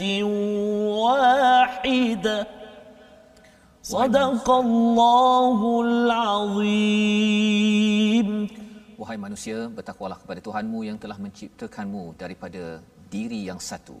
نفس واحدة صدق الله العظيم Wahai manusia, bertakwalah kepada Tuhanmu yang telah menciptakanmu daripada diri yang satu.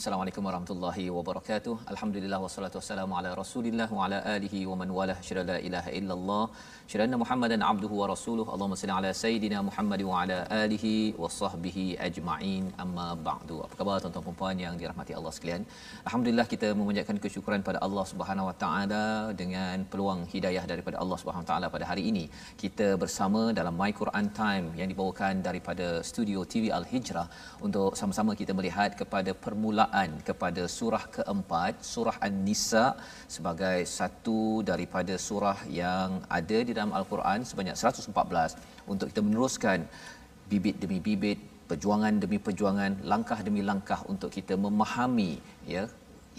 Assalamualaikum warahmatullahi wabarakatuh. Alhamdulillah wassalatu wassalamu ala Rasulillah wa ala alihi wa man walah. Syada la ilaha illallah. Syada anna Muhammadan abduhu wa rasuluh. Allahumma salli ala sayidina Muhammad wa ala alihi wa sahbihi ajma'in. Amma ba'du. Apa khabar tuan-tuan dan puan yang dirahmati Allah sekalian? Alhamdulillah kita memanjatkan kesyukuran pada Allah Subhanahu wa taala dengan peluang hidayah daripada Allah Subhanahu wa taala pada hari ini. Kita bersama dalam My Quran Time yang dibawakan daripada studio TV Al Hijrah untuk sama-sama kita melihat kepada permulaan kepada surah keempat surah An-Nisa sebagai satu daripada surah yang ada di dalam Al-Quran sebanyak 114 untuk kita meneruskan bibit demi bibit perjuangan demi perjuangan langkah demi langkah untuk kita memahami ya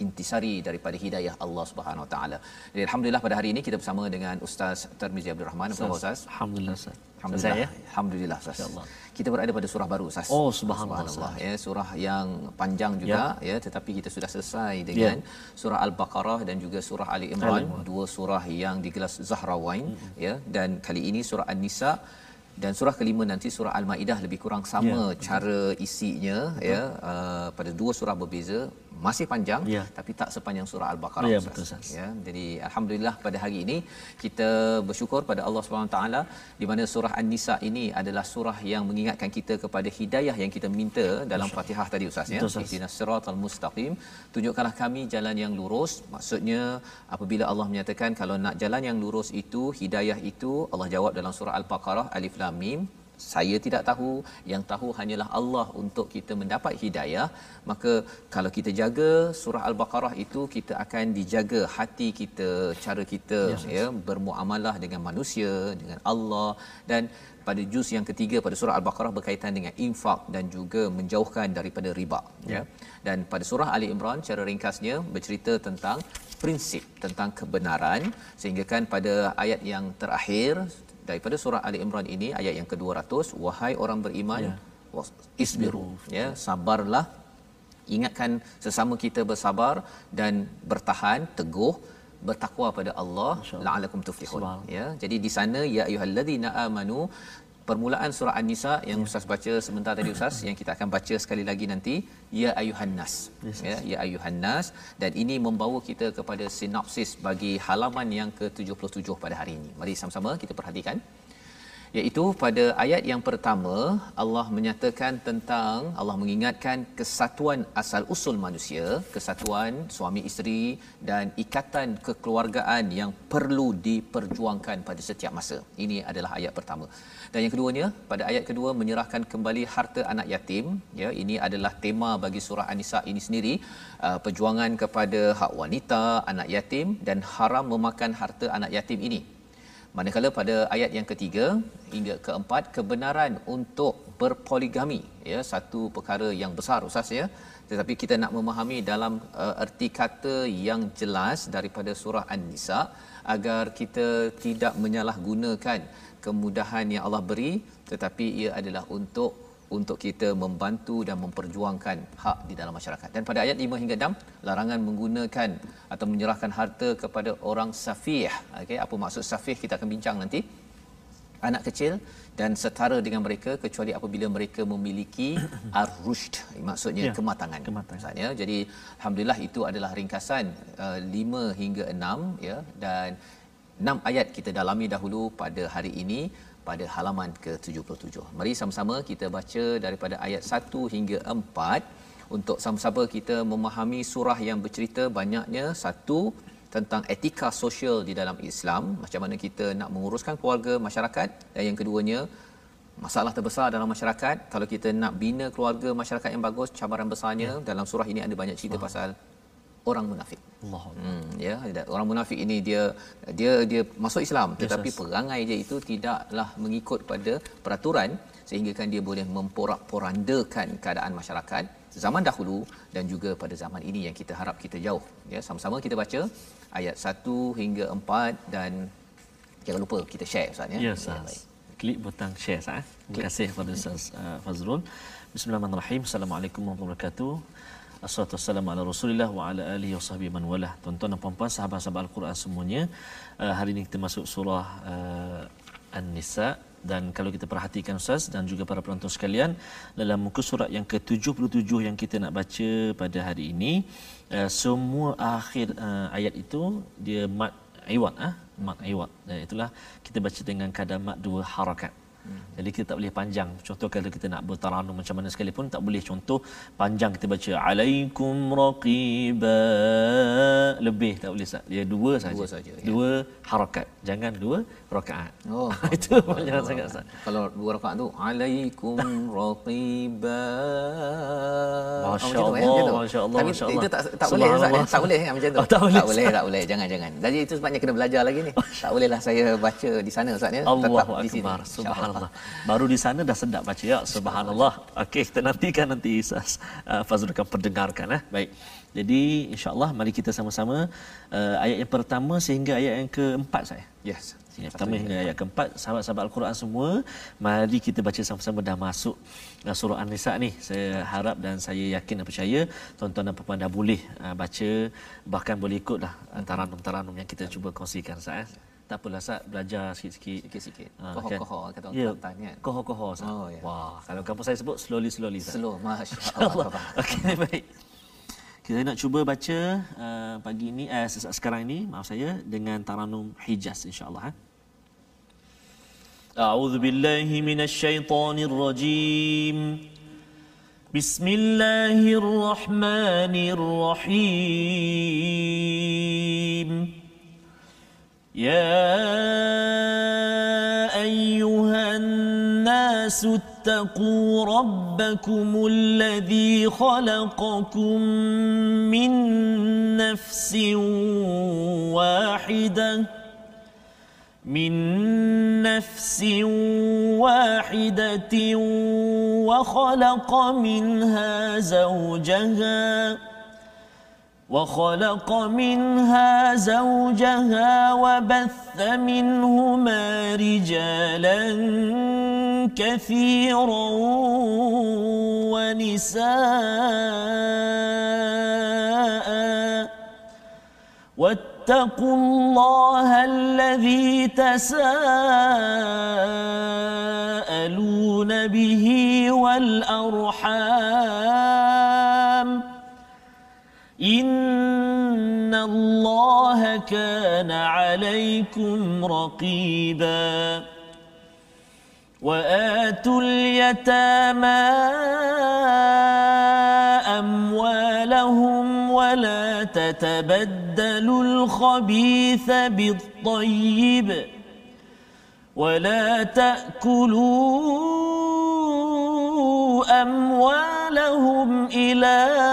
intisari daripada hidayah Allah Subhanahu Wa Taala. Jadi alhamdulillah pada hari ini kita bersama dengan Ustaz Tarmizi Abdul Rahman. Apa khabar Ustaz? Alhamdulillah Ustaz. Alhamdulillah. Saya, ya? Alhamdulillah Ustaz. InsyaAllah. Kita berada pada surah baru Ustaz. Oh, subhanallah, Subhanallah ya, surah yang panjang juga ya. tetapi kita sudah selesai dengan surah Al-Baqarah dan juga surah Ali Imran, dua surah yang digelar Zahrawain ya dan kali ini surah An-Nisa dan surah kelima nanti surah Al-Maidah lebih kurang sama Ya, cara isinya ya uh, pada dua surah berbeza masih panjang Ya. tapi tak sepanjang surah Al-Baqarah Ya, Ustaz. betul, Ustaz. ya jadi alhamdulillah pada hari ini kita bersyukur pada Allah Subhanahu taala di mana surah An-Nisa ini adalah surah yang mengingatkan kita kepada hidayah yang kita minta dalam Fatihah tadi Ustaz ya Ustaz. ihdinas siratal mustaqim tunjukkanlah kami jalan yang lurus maksudnya apabila Allah menyatakan kalau nak jalan yang lurus itu hidayah itu Allah jawab dalam surah Al-Baqarah alif lam mim saya tidak tahu. Yang tahu hanyalah Allah untuk kita mendapat hidayah. Maka kalau kita jaga surah al-baqarah itu kita akan dijaga hati kita cara kita Yes, ya bermuamalah dengan manusia dengan Allah. Dan pada juz yang ketiga pada surah al-baqarah berkaitan dengan infak dan juga menjauhkan daripada riba ya. Dan pada surah ali imran secara ringkasnya bercerita tentang prinsip tentang kebenaran. Sehingga kan pada ayat yang terakhir daripada surah Ali Imran ini ayat yang ke-200 wahai orang beriman Ya. isbiru. Ya sabarlah. Ingatkan sesama kita bersabar dan bertahan teguh bertakwa pada Allah. La'alakum tuflihun. Ya jadi di sana ya ayyuhallazina amanu permulaan surah an-nisa yang ustaz baca sebentar tadi ustaz yang kita akan baca sekali lagi nanti. Ya ayyuhan nas Yes, ya ya ayyuhan nas dan ini membawa kita kepada sinopsis bagi halaman yang ke-77 pada hari ini. Mari sama-sama kita perhatikan iaitu pada ayat yang pertama Allah menyatakan tentang Allah mengingatkan kesatuan asal usul manusia kesatuan suami isteri dan ikatan kekeluargaan yang perlu diperjuangkan pada setiap masa. Ini adalah ayat pertama. Dan yang keduanya pada ayat kedua menyerahkan kembali harta anak yatim. Ya ini adalah tema bagi surah an-nisa ini sendiri. Uh, perjuangan kepada hak wanita anak yatim dan haram memakan harta anak yatim ini Manakala pada ayat yang ketiga hingga keempat kebenaran untuk berpoligami. Ya satu perkara yang besar ustaz ya. Tetapi kita nak memahami dalam uh, erti kata yang jelas daripada surah An-Nisa agar kita tidak menyalahgunakan kemudahan yang Allah beri tetapi ia adalah untuk untuk kita membantu dan memperjuangkan hak di dalam masyarakat. Dan pada ayat 5 hingga 6, larangan menggunakan atau menyerahkan harta kepada orang safih. Okey, apa maksud safih kita akan bincang nanti. Anak kecil dan setara dengan mereka kecuali apabila mereka memiliki ar-rushd maksudnya ya, kematangan. kematangan. Maksudnya, jadi alhamdulillah itu adalah ringkasan uh, 5 hingga 6 ya dan 6 ayat kita dalami dahulu pada hari ini pada halaman ke-77. Mari sama-sama kita baca daripada ayat 1 hingga 4 untuk sama-sama kita memahami surah yang bercerita banyaknya satu tentang etika sosial di dalam Islam, macam mana kita nak menguruskan keluarga masyarakat dan yang keduanya masalah terbesar dalam masyarakat kalau kita nak bina keluarga masyarakat yang bagus cabaran besarnya ya. dalam surah ini ada banyak cerita Allah. pasal orang munafik. Allah. Hmm, ya, orang munafik ini dia dia dia masuk Islam yes, tetapi yes. perangai dia itu tidaklah mengikut pada peraturan sehingga kan dia boleh memporak-porandakan keadaan masyarakat zaman dahulu dan juga pada zaman ini yang kita harap kita jauh. Ya, sama-sama kita baca ayat 1 hingga 4 dan jangan lupa kita share Ustaz ya. Yes, ya, baik. Klik butang share Ustaz. Terima kasih kepada Ustaz uh, Fazrul. Bismillahirrahmanirrahim. Assalamualaikum warahmatullahi wabarakatuh. Assalatu wassalamu ala Rasulillah wa ala alihi wasahbihi man wala. Tuan-tuan dan puan-puan sahabat-sahabat Al-Quran semuanya, uh, hari ini kita masuk surah uh, An-Nisa. Dan kalau kita perhatikan Ustaz dan juga para penonton sekalian dalam muka surat yang ke-77 yang kita nak baca pada hari ini uh, semua akhir uh, ayat itu dia mat iwat ah mat iwat itulah kita baca dengan kadar mat dua harakat Hmm. Jadi kita tak boleh panjang. Contoh kalau kita nak bertaranum macam mana sekalipun tak boleh contoh panjang kita baca alaikum raqiba lebih tak boleh sah. Dia dua saja. Dua saja. Ya. Dua harakat. Jangan dua rakaat. Oh, itu panjang oh, sangat sah. Kalau dua rakaat tu alaikum raqiba. Masya-Allah, oh, eh, masya-Allah. Itu tak tak boleh Ustaz. Eh? Tak boleh kan macam tu. Oh, tak, boleh, tak boleh, tak boleh. Jangan jangan. Jadi itu sebabnya kena belajar lagi ni. tak bolehlah saya baca di sana Ustaz ya. Tetap di sini. Subhanallah. Subhanallah. Baru di sana dah sedap baca ya. Subhanallah. Okey, kita nantikan nanti uh, Fazrul akan pendengarkan eh. Baik. Jadi insya-Allah mari kita sama-sama uh, ayat yang pertama sehingga ayat yang keempat saya. Yes. Ayat pertama hingga ayat keempat sahabat-sahabat Al-Quran semua mari kita baca sama-sama dah masuk uh, surah An-Nisa ni. Saya harap dan saya yakin dan percaya tuan-tuan dan puan-puan dah boleh uh, baca bahkan boleh ikutlah antara taranum yang kita cuba kongsikan saat Eh tak apalah Ustaz belajar sikit-sikit sikit-sikit ha, koho-koho kan? kata orang ya, Kelantan kan koho-koho Ustaz oh, ya. wah kalau kampus saya sebut slowly slowly Ustaz slow masya-Allah okey baik kita nak cuba baca uh, pagi ini eh, sekarang ini maaf saya dengan taranum Hijaz insya-Allah ha? أعوذ بالله من الشيطان الرجيم بسم الله الرحمن الرحيم يا أيها الناس اتقوا ربكم الذي خلقكم من نفس واحدة من نفس واحدة وخلق منها زوجها وخلق منها زوجها وبث منهما رجالا كثيرا ونساء. واتقوا الله الذي تساءلون به والأرحام. إن الله كان عليكم رقيبا وآتوا اليتامى أموالهم ولا تتبدلوا الخبيث بالطيب ولا تأكلوا أموالهم إلى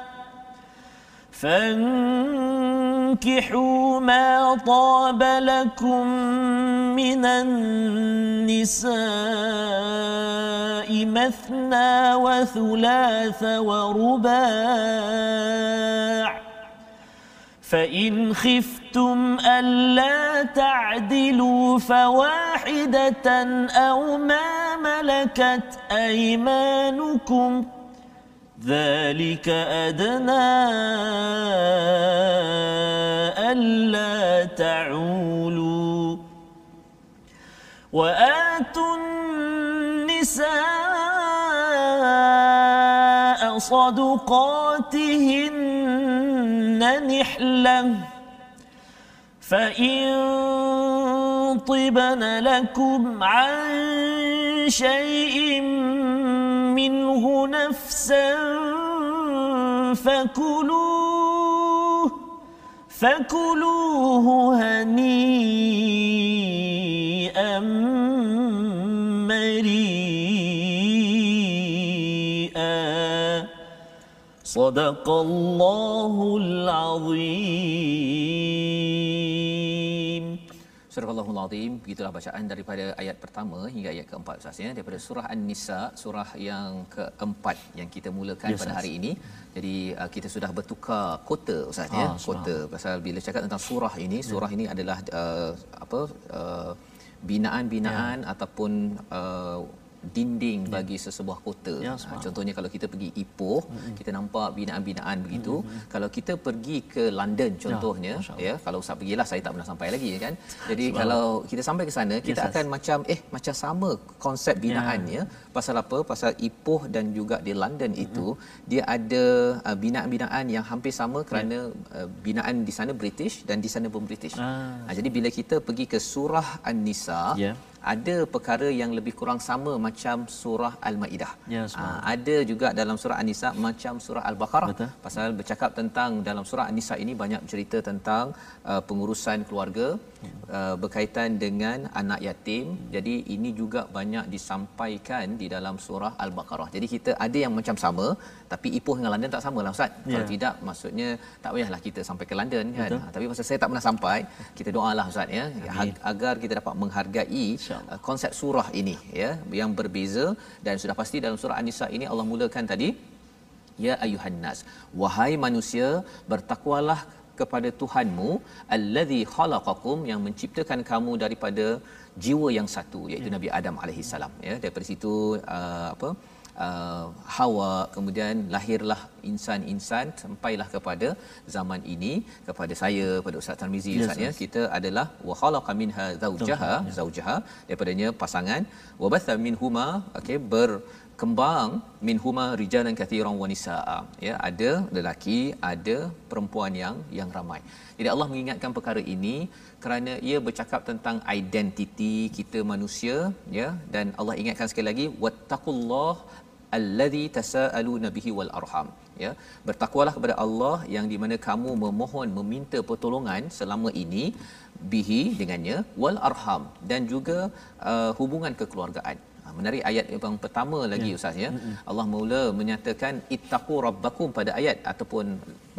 فانكحوا ما طاب لكم من النساء مثنى وثلاث ورباع. فإن خفتم ألا تعدلوا فواحدة أو ما ملكت أيمانكم ۖ ذلك أدنى ألا تعولوا. وآتوا النساء صدقاتهن نحلة. فإن طبن لكم عن شيء منه نفسا فكلوه فكلوه هنيئا مريئا. صدق الله العظيم. Azim, begitulah bacaan daripada ayat pertama hingga ayat keempat Ustaz ya, daripada surah An-Nisa, surah yang keempat yang kita mulakan yes, pada hari ini. Jadi uh, kita sudah bertukar kota Ustaz ya, ah, kota pasal bila cakap tentang surah ini, ya. surah ya. ini adalah uh, apa uh, binaan-binaan ya. ataupun uh, dinding ya. bagi sesebuah kota. Ya, ha, contohnya kalau kita pergi Ipoh, mm-hmm. kita nampak binaan-binaan begitu. Mm-hmm. Kalau kita pergi ke London ya, contohnya, ya, ya kalau Ustaz pergilah saya tak pernah sampai lagi kan. Jadi Sebab kalau kita sampai ke sana, kita yes, akan yes. macam eh macam sama konsep binaannya. Ya. Pasal apa? Pasal Ipoh dan juga di London mm-hmm. itu dia ada uh, binaan-binaan yang hampir sama kerana ya. uh, binaan di sana British dan di sana pun British. Ah. Ha, jadi bila kita pergi ke surah An-Nisa, ya ada perkara yang lebih kurang sama macam surah Al-Maidah. Ya, uh, ada juga dalam surah An-Nisa macam surah Al-Baqarah. Betul. Pasal bercakap tentang dalam surah An-Nisa ini banyak cerita tentang uh, pengurusan keluarga. Uh, berkaitan dengan anak yatim. Jadi ini juga banyak disampaikan di dalam surah Al-Baqarah. Jadi kita ada yang macam sama tapi Ipoh dengan London tak sama lah Ustaz. Ya. Kalau tidak maksudnya tak payahlah kita sampai ke London kan. Betul. Tapi pasal saya tak pernah sampai, kita doalah Ustaz ya Amin. agar kita dapat menghargai uh, konsep surah ini ya yang berbeza dan sudah pasti dalam surah An-Nisa ini Allah mulakan tadi ya ayuhan nas wahai manusia bertakwalah kepada Tuhanmu allazi khalaqakum yang menciptakan kamu daripada jiwa yang satu iaitu ya. Nabi Adam alaihi salam ya. Daripada situ uh, apa uh, Hawa kemudian lahirlah insan-insan sampailah kepada zaman ini kepada saya pada Ustaz Tarmizi yes, Ustaz ya. kita adalah wa khalaqa minha zaujaha ya. zaujaha daripadanya pasangan. Wa batha minhuma okey ber kembang min huma rijalan kathiran wa nisaa ya ada lelaki ada perempuan yang yang ramai. Jadi Allah mengingatkan perkara ini kerana ia bercakap tentang identiti kita manusia ya dan Allah ingatkan sekali lagi wattaqullah allazi tasaaluna bihi wal arham. Ya bertakwalah kepada Allah yang di mana kamu memohon meminta pertolongan selama ini bihi dengannya wal arham dan juga uh, hubungan kekeluargaan menarik ayat yang pertama lagi ya. ustaz ya mm-hmm. Allah mula menyatakan ittaqu rabbakum pada ayat ataupun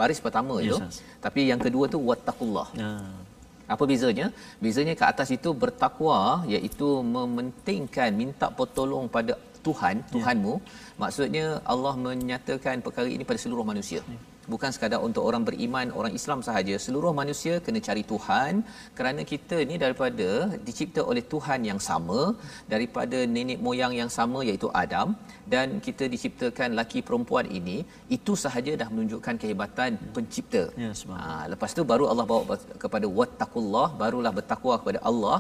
baris pertama itu yes, tapi yang kedua tu wattaqullah ya. apa bezanya bezanya ke atas itu bertakwa iaitu mementingkan minta pertolong pada Tuhan, ya. Tuhanmu. Maksudnya Allah menyatakan perkara ini pada seluruh manusia. Ya. Bukan sekadar untuk orang beriman, orang Islam sahaja. Seluruh manusia kena cari Tuhan kerana kita ni daripada dicipta oleh Tuhan yang sama, daripada nenek moyang yang sama iaitu Adam dan kita diciptakan laki perempuan ini, itu sahaja dah menunjukkan kehebatan pencipta. Ya, ha, lepas tu baru Allah bawa kepada wattaqullah, barulah bertakwa kepada Allah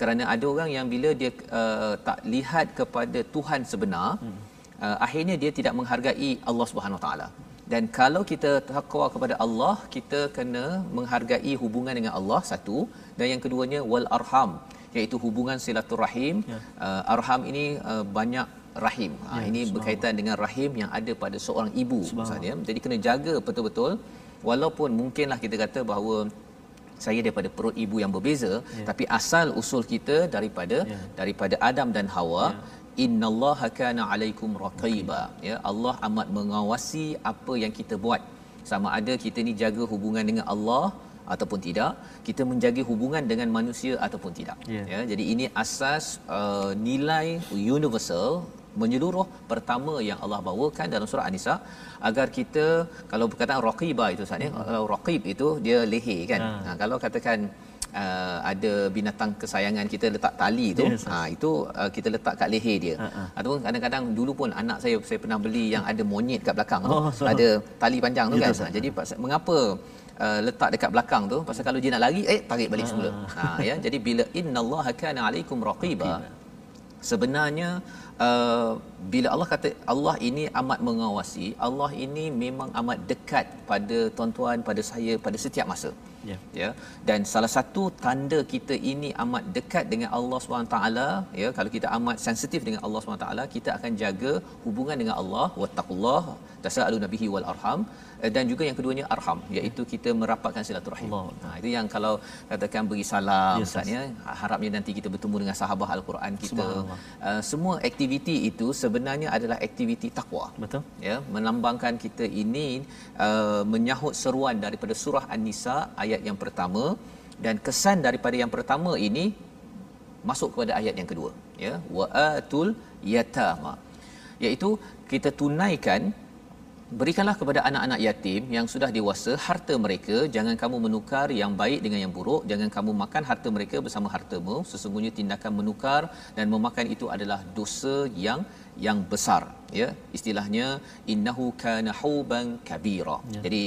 kerana ada orang yang bila dia uh, tak lihat kepada Tuhan sebenar hmm. uh, akhirnya dia tidak menghargai Allah Subhanahu taala dan kalau kita takwa kepada Allah kita kena menghargai hubungan dengan Allah satu dan yang keduanya wal arham iaitu hubungan silaturahim ya. uh, arham ini uh, banyak rahim. Ha, ya, ini berkaitan dengan rahim yang ada pada seorang ibu misalnya. Jadi kena jaga betul-betul walaupun mungkinlah kita kata bahawa saya daripada perut ibu yang berbeza ya. tapi asal usul kita daripada ya. daripada Adam dan Hawa ya. Innallaha kana alaikum raqiba ya Allah amat mengawasi apa yang kita buat sama ada kita ni jaga hubungan dengan Allah ataupun tidak kita menjaga hubungan dengan manusia ataupun tidak yeah. ya jadi ini asas uh, nilai universal menyeluruh pertama yang Allah bawakan dalam surah An-Nisa agar kita kalau perkataan raqiba itu saatnya hmm. kalau raqib itu dia leher kan ha. Ha, kalau katakan uh, ada binatang kesayangan kita letak tali tu yes, ha itu uh, kita letak kat leher dia. Uh-huh. ataupun kadang-kadang dulu pun anak saya saya pernah beli yang ada monyet kat belakang tu oh, so. ada tali panjang tu kan. ha, jadi mengapa Uh, letak dekat belakang tu? Pasal kalau dia nak lari eh tarik balik semula. Ha ya. Jadi bila innallaha kana alaikum raqiba. sebenarnya uh, bila Allah kata Allah ini amat mengawasi Allah ini memang amat dekat pada tuan-tuan pada saya pada setiap masa ya. Ya. Dan salah satu tanda kita ini amat dekat dengan Allah SWT ya kalau kita amat sensitif dengan Allah SWT kita akan jaga hubungan dengan Allah wattaqullah tasalu nabihi wal arham dan juga yang keduanya arham iaitu kita merapatkan silaturahim. Ha itu yang kalau katakan beri salam yes, Ustaz ya harapnya nanti kita bertemu dengan sahabat al-Quran kita. Uh, semua aktiviti itu sebenarnya adalah aktiviti takwa. Betul. Ya melambangkan kita ini uh, menyahut seruan daripada surah An-Nisa ayat yang pertama dan kesan daripada yang pertama ini masuk kepada ayat yang kedua ya waatul yatama iaitu kita tunaikan Berikanlah kepada anak-anak yatim yang sudah dewasa harta mereka, jangan kamu menukar yang baik dengan yang buruk, jangan kamu makan harta mereka bersama hartamu. Sesungguhnya tindakan menukar dan memakan itu adalah dosa yang yang besar, ya. Istilahnya innahu kana huban kabira. Ya. Jadi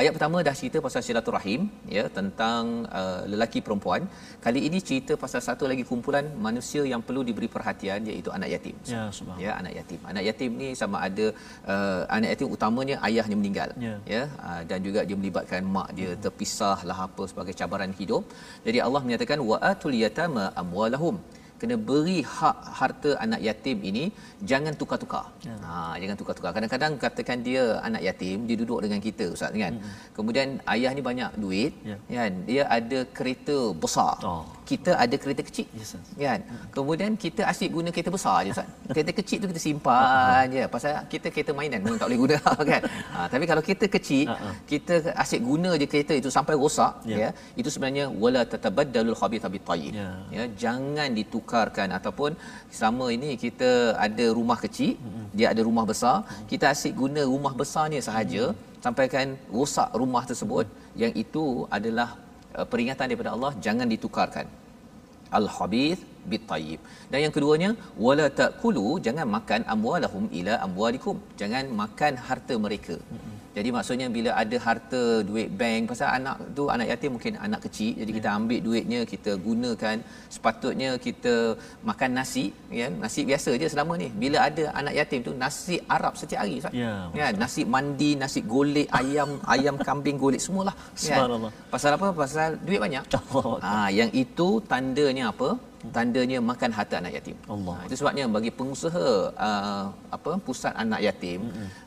Ayat pertama dah cerita pasal silaturahim ya tentang uh, lelaki perempuan. Kali ini cerita pasal satu lagi kumpulan manusia yang perlu diberi perhatian iaitu anak yatim. Ya, ya anak yatim. Anak yatim ni sama ada uh, anak yatim utamanya ayahnya meninggal ya, ya uh, dan juga dia melibatkan mak dia hmm. terpisah lah apa sebagai cabaran hidup. Jadi Allah menyatakan wa atul yatama amwalahum kena beri hak harta anak yatim ini jangan tukar-tukar. Ya. Ha jangan tukar-tukar. Kadang-kadang katakan dia anak yatim dia duduk dengan kita ustaz kan. Hmm. Kemudian ayah ni banyak duit ya. kan. Dia ada kereta besar. Oh. Kita ada kereta kecil. Yes, kan. Hmm. Kemudian kita asyik guna kereta besar je ustaz. kereta kecil tu kita simpan je pasal kita kereta mainan pun tak boleh guna kan. Ha tapi kalau kita kecil uh-huh. kita asyik guna je kereta itu sampai rosak ya. ya. Itu sebenarnya wala tatabaddalul khabith bit tayyib. Ya. ya jangan ditukar tukarkan ataupun sama ini kita ada rumah kecil dia ada rumah besar kita asyik guna rumah besarnya sahaja sampai kan rosak rumah tersebut yang itu adalah peringatan daripada Allah jangan ditukarkan. Al habith bit tayyib dan yang keduanya wala taakulu jangan makan amwalahum ila amwalikum. Jangan makan harta mereka jadi maksudnya bila ada harta duit bank pasal anak tu anak yatim mungkin anak kecil jadi kita ambil duitnya kita gunakan sepatutnya kita makan nasi ya nasi biasa je selama ni bila ada anak yatim tu nasi Arab setiap hari Ustaz. Ya. ya nasi mandi, nasi golek, ayam ayam kambing golek semualah. Ya. Pasal apa? Pasal duit banyak. Ha, yang itu tandanya apa? Tandanya makan harta anak yatim. Allah. Ha, itu sebabnya bagi pengusaha uh, apa pusat anak yatim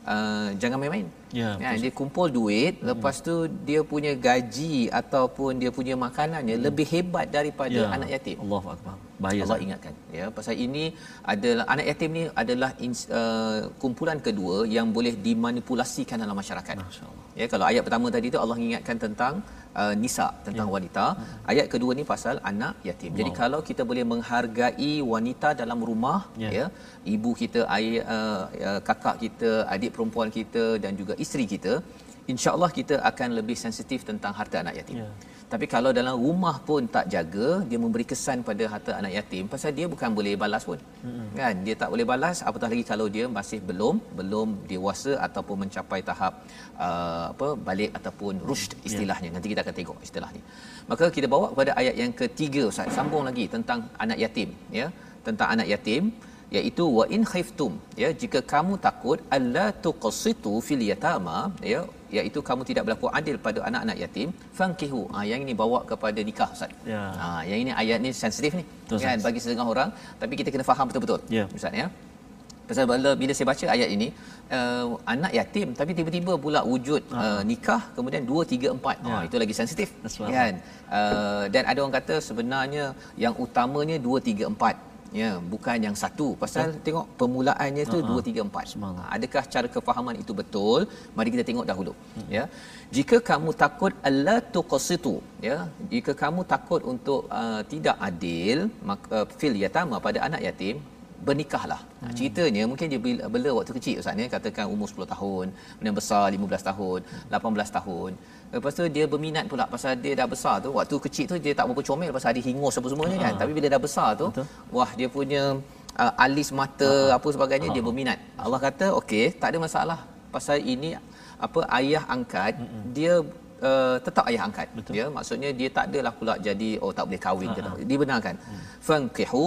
uh, jangan main-main. Ya. ya dia kumpul duit mm-hmm. lepas tu dia punya gaji ataupun dia punya makanannya mm. lebih hebat daripada ya. anak yatim. Allahu akbar. Bahaya Allah ingatkan ya pasal ini adalah anak yatim ni adalah uh, kumpulan kedua yang boleh dimanipulasikan dalam masyarakat. Masya-Allah. Ya kalau ayat pertama tadi tu Allah ingatkan tentang uh, nisa tentang ya. wanita. Hmm. Ayat kedua ni pasal anak yatim. Wow. Jadi kalau kita boleh menghargai wanita dalam rumah ya, ya ibu kita, ayah, uh, uh, kakak kita, adik perempuan kita dan juga isteri kita, insya-Allah kita akan lebih sensitif tentang harta anak yatim. Ya. Tapi kalau dalam rumah pun tak jaga, dia memberi kesan pada harta anak yatim pasal dia bukan boleh balas pun. Hmm. Kan? Dia tak boleh balas apatah lagi kalau dia masih belum belum dewasa ataupun mencapai tahap uh, apa balik ataupun rushd ya. istilahnya. Yeah. Nanti kita akan tengok istilahnya. Maka kita bawa kepada ayat yang ketiga Ustaz, sambung lagi tentang anak yatim, ya. Tentang anak yatim iaitu wa in khaiftum ya jika kamu takut alla tuqsitu fil yatama ya iaitu kamu tidak berlaku adil pada anak-anak yatim fankihu ha, yang ini bawa kepada nikah ustaz Ya. ha, yang ini ayat ni sensitif ni Betul, kan bagi setengah orang tapi kita kena faham betul-betul Ya. ustaz ya Pasal bila, bila saya baca ayat ini uh, anak yatim tapi tiba-tiba pula wujud uh, nikah kemudian 2 3 4 Ya. oh itu lagi sensitif right. kan uh, dan ada orang kata sebenarnya yang utamanya 2 3 4 ya bukan yang satu. Pasal tengok permulaannya tu 2 3 4 Semangat. adakah cara kefahaman itu betul? Mari kita tengok dahulu. Ya. Jika kamu takut alla tuqsitu. Ya. Jika kamu takut untuk uh, tidak adil maka uh, fil yatama pada anak yatim bernikahlah. Hmm. Ceritanya mungkin dia bela, bela waktu kecil Ustaz ni. Katakan umur 10 tahun, kemudian besar 15 tahun, 18 tahun. Lepas tu dia berminat pula pasal dia dah besar tu. Waktu kecil tu dia tak berapa comel pasal ada hingus apa semuanya kan. Tapi bila dah besar tu Betul. wah dia punya uh, alis mata apa sebagainya dia berminat. Allah kata okey tak ada masalah. Pasal ini apa ayah angkat dia uh, tetap ayah angkat. Betul. ya maksudnya dia tak adalah pula jadi oh tak boleh kahwin ke tak dibenarkan. Fankihu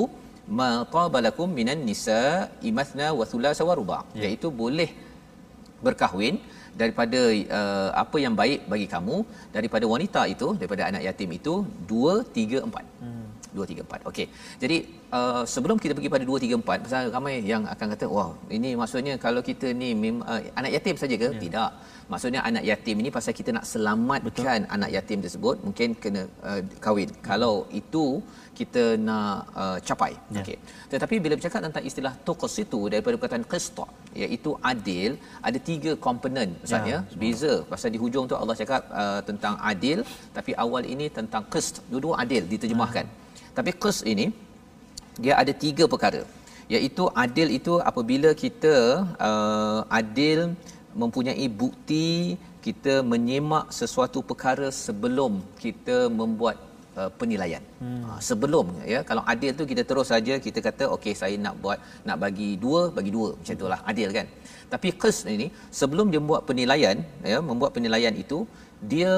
ma tabalakum minan nisa imathna wa thulatha wa ruba. Ya. iaitu boleh berkahwin daripada uh, apa yang baik bagi kamu daripada wanita itu daripada anak yatim itu 2 3 4 hmm. 2 3 4 okey. Jadi uh, sebelum kita pergi pada 2 3 4 pasal ramai yang akan kata wah ini maksudnya kalau kita ni mem- uh, anak yatim saja ke? Tidak. Maksudnya anak yatim ini pasal kita nak selamatkan Betul. anak yatim tersebut mungkin kena uh, kahwin. Kalau itu kita nak uh, capai. Ya. okey. Tetapi bila bercakap tentang istilah tuqsitu daripada perkataan qista iaitu adil ada tiga komponen ustaz Ya, ya. Beza. Pasal di hujung tu Allah cakap uh, tentang adil tapi awal ini tentang qist. Dua-dua adil diterjemahkan tapi qist ini dia ada tiga perkara iaitu adil itu apabila kita uh, adil mempunyai bukti kita menyemak sesuatu perkara sebelum kita membuat uh, penilaian. Hmm. Uh, sebelum ya kalau adil tu kita terus saja kita kata okey saya nak buat nak bagi dua bagi dua macam itulah adil kan. Tapi qis ini sebelum dia buat penilaian ya membuat penilaian itu dia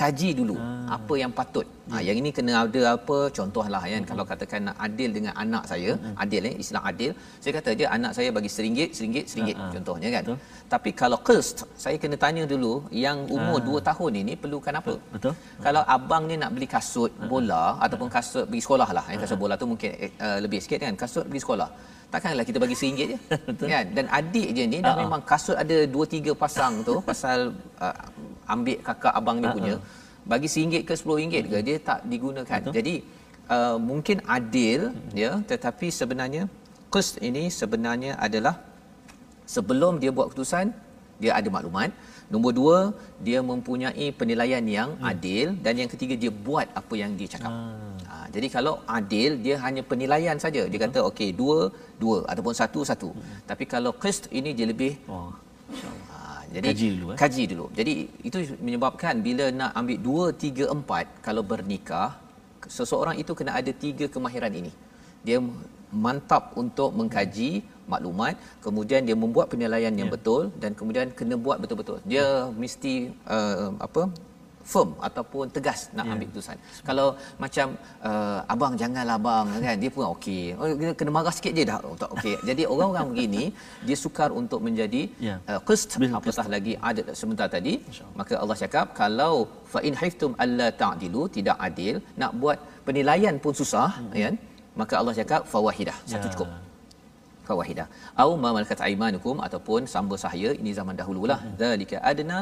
kaji dulu ah. apa yang patut. Ha, yang ini kena ada apa contohlah kan hmm. kalau katakan nak adil dengan anak saya, hmm. adil eh istilah adil, saya kata dia anak saya bagi seringgit, seringgit, seringgit ah. contohnya kan. Betul. Tapi kalau qist saya kena tanya dulu yang umur Ah. 2 tahun ini perlukan apa? Betul. Kalau abang ni nak beli kasut bola ataupun kasut pergi sekolah lah, eh, kasut bola tu mungkin uh, lebih sikit kan, kasut pergi sekolah. Takkanlah kita bagi RM1 je. kan? Dan adik je ni dah Ha-ha. memang kasut ada 2 3 pasang tu pasal uh, ambil kakak abang ni punya bagi RM1 ke RM10 ke dia tak digunakan. Betul. Jadi uh, mungkin adil ya tetapi sebenarnya qist ini sebenarnya adalah sebelum dia buat keputusan dia ada maklumat nombor dua dia mempunyai penilaian yang hmm. adil dan yang ketiga dia buat apa yang dia cakap Ah. ha, jadi kalau adil dia hanya penilaian saja dia kata okey dua dua ataupun satu satu hmm. tapi kalau qist ini dia lebih Wah. Ha, jadi Kaji dulu, eh? Kaji dulu. Jadi itu menyebabkan bila nak ambil 2 3 4 kalau bernikah seseorang itu kena ada tiga kemahiran ini. Dia mantap untuk mengkaji maklumat, kemudian dia membuat penilaian yang Ya. betul dan kemudian kena buat betul-betul. Dia mesti uh, apa? firm ataupun tegas nak Ya. ambil keputusan. Kalau macam uh, abang janganlah abang kan dia pun okey. Oh, kena marah sikit je dah. Oh, tak okey. Jadi orang-orang begini dia sukar untuk menjadi Ya. uh, qist apatah lagi adil sebentar tadi maka Allah cakap kalau fa in hiftum alla ta'dilu tidak adil nak buat penilaian pun susah hmm. kan maka Allah cakap fawahidah satu Ya. cukup fawahidah au ma malakat aimanukum ataupun samba sahaya ini zaman dahululah. Zalika adna